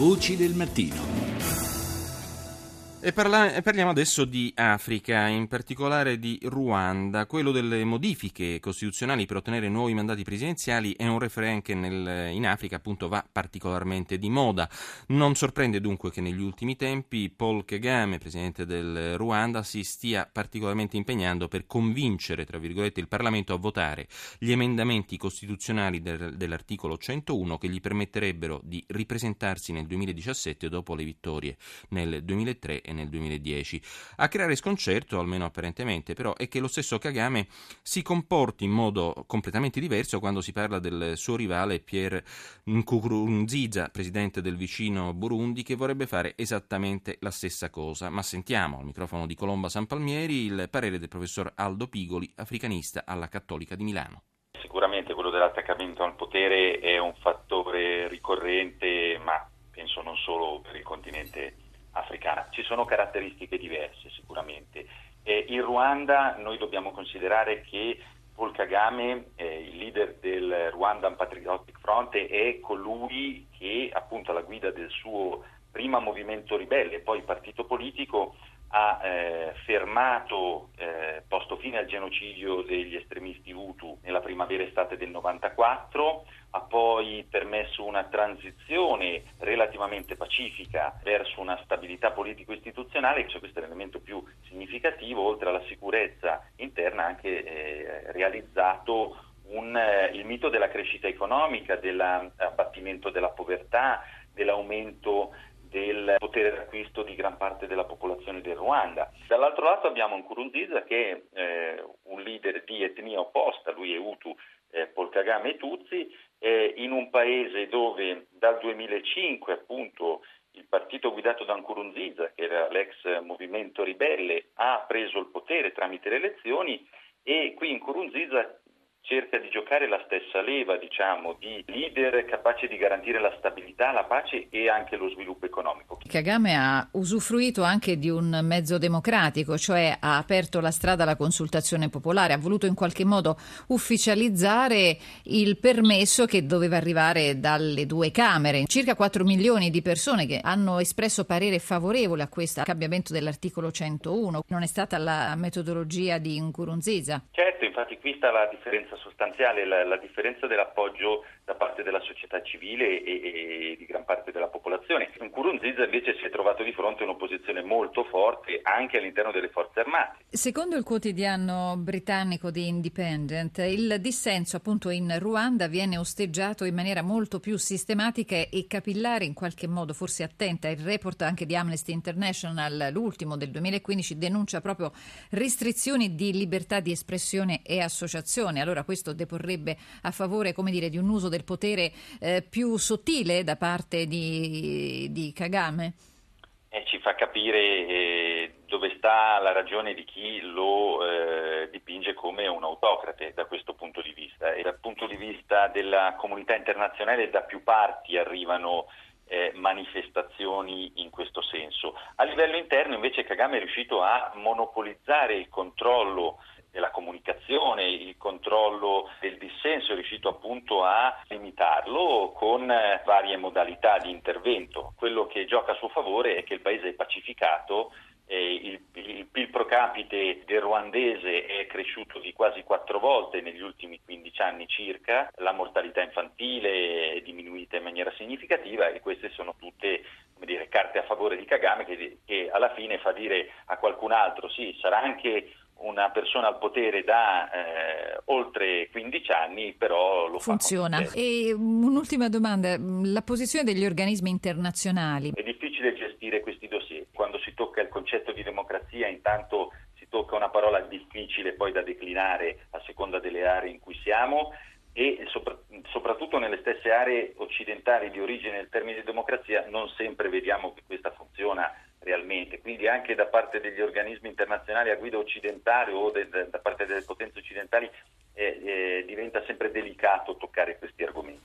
Voci del mattino. E, parla- parliamo adesso di Africa, in particolare di Ruanda. Quello delle modifiche costituzionali per ottenere nuovi mandati presidenziali è un referendum che nel- in Africa appunto va particolarmente di moda. Non sorprende dunque che negli ultimi tempi Paul Kagame, presidente del Ruanda, si stia particolarmente impegnando per convincere, tra virgolette, il Parlamento a votare gli emendamenti costituzionali del- dell'articolo 101 che gli permetterebbero di ripresentarsi nel 2017 dopo le vittorie nel 2003 e nel 2010. A creare sconcerto, almeno apparentemente, però, è che lo stesso Kagame si comporti in modo completamente diverso quando si parla del suo rivale Pierre Nkurunziza, presidente del vicino Burundi, che vorrebbe fare esattamente la stessa cosa. Ma sentiamo al microfono di Colomba San Palmieri il parere del professor Aldo Pigoli, africanista alla Cattolica di Milano. Sicuramente quello dell'attaccamento al potere è un fattore ricorrente, ma penso non solo per il continente africana. Ci sono caratteristiche diverse sicuramente. Eh, in Ruanda noi dobbiamo considerare che Paul Kagame, eh, il leader del Rwandan Patriotic Front, è colui che appunto alla guida del suo prima movimento ribelle poi partito politico ha eh, fermato, eh, posto fine al genocidio degli estremisti Hutu nella primavera estate del 94, ha poi permesso una transizione relativamente pacifica verso una stabilità politico-istituzionale, cioè questo è l'elemento più significativo, oltre alla sicurezza interna ha anche eh, realizzato un, eh, il mito della crescita economica, dell'abbattimento della povertà, dell'aumento del potere d'acquisto di gran parte della popolazione del Ruanda. Dall'altro lato abbiamo Nkurunziza che è eh, un leader di etnia opposta, lui è Hutu, eh, Paul Kagame e Tutsi, eh, in un paese dove dal 2005 appunto il partito guidato da Nkurunziza, che era l'ex movimento ribelle, ha preso il potere tramite le elezioni e qui Nkurunziza cerca di giocare la stessa leva, diciamo, di leader capace di garantire la stabilità, la pace e anche lo sviluppo economico. Kagame ha usufruito anche di un mezzo democratico, cioè ha aperto la strada alla consultazione popolare, ha voluto in qualche modo ufficializzare il permesso che doveva arrivare dalle due Camere. Circa 4 milioni di persone che hanno espresso parere favorevole a questo cambiamento dell'articolo 101. Non è stata la metodologia di Nkurunziza? Certo, infatti qui sta la differenza sostanziale, la, la differenza dell'appoggio da parte della società civile e, e di gran parte della popolazione. Nkurunziza invece si è trovato di fronte a un'opposizione molto forte anche all'interno delle forze armate. Secondo il quotidiano britannico The Independent, il dissenso appunto in Ruanda viene osteggiato in maniera molto più sistematica e capillare, in qualche modo forse attenta. Il report anche di Amnesty International, l'ultimo del 2015, denuncia proprio restrizioni di libertà di espressione e associazione. Allora questo deporrebbe a favore, dire, di un uso del potere eh, più sottile da parte di, di Kagame? Eh, ci fa capire eh, dove sta la ragione di chi lo eh, dipinge come un autocrate da questo punto di vista. E dal punto di vista della comunità internazionale da più parti arrivano eh, manifestazioni in questo senso. A livello interno invece Kagame è riuscito a monopolizzare il controllo della comunicazione, il controllo del dissenso, è riuscito appunto a limitarlo con eh, varie modalità di intervento. Quello che gioca a suo favore è che il paese è pacificato, il, il PIL pro capite del ruandese è cresciuto di quasi quattro volte negli ultimi 15 anni circa, la mortalità infantile è diminuita in maniera significativa e queste sono tutte dire, carte a favore di Kagame che, che alla fine fa dire a qualcun altro sì, sarà anche una persona al potere da eh, oltre 15 anni, però lo funziona. fa. Funziona. E un'ultima domanda, la posizione degli organismi internazionali. È difficile gestire questi dossier. Quando si tocca il concetto di democrazia, intanto si tocca una parola difficile poi da declinare a seconda delle aree in cui siamo e sopra- soprattutto nelle stesse aree occidentali di origine del termine democrazia non sempre vediamo che questa funziona realmente, quindi anche da parte degli organismi internazionali a guida occidentale o de, da parte delle potenze occidentali eh, eh, diventa sempre delicato toccare questi argomenti.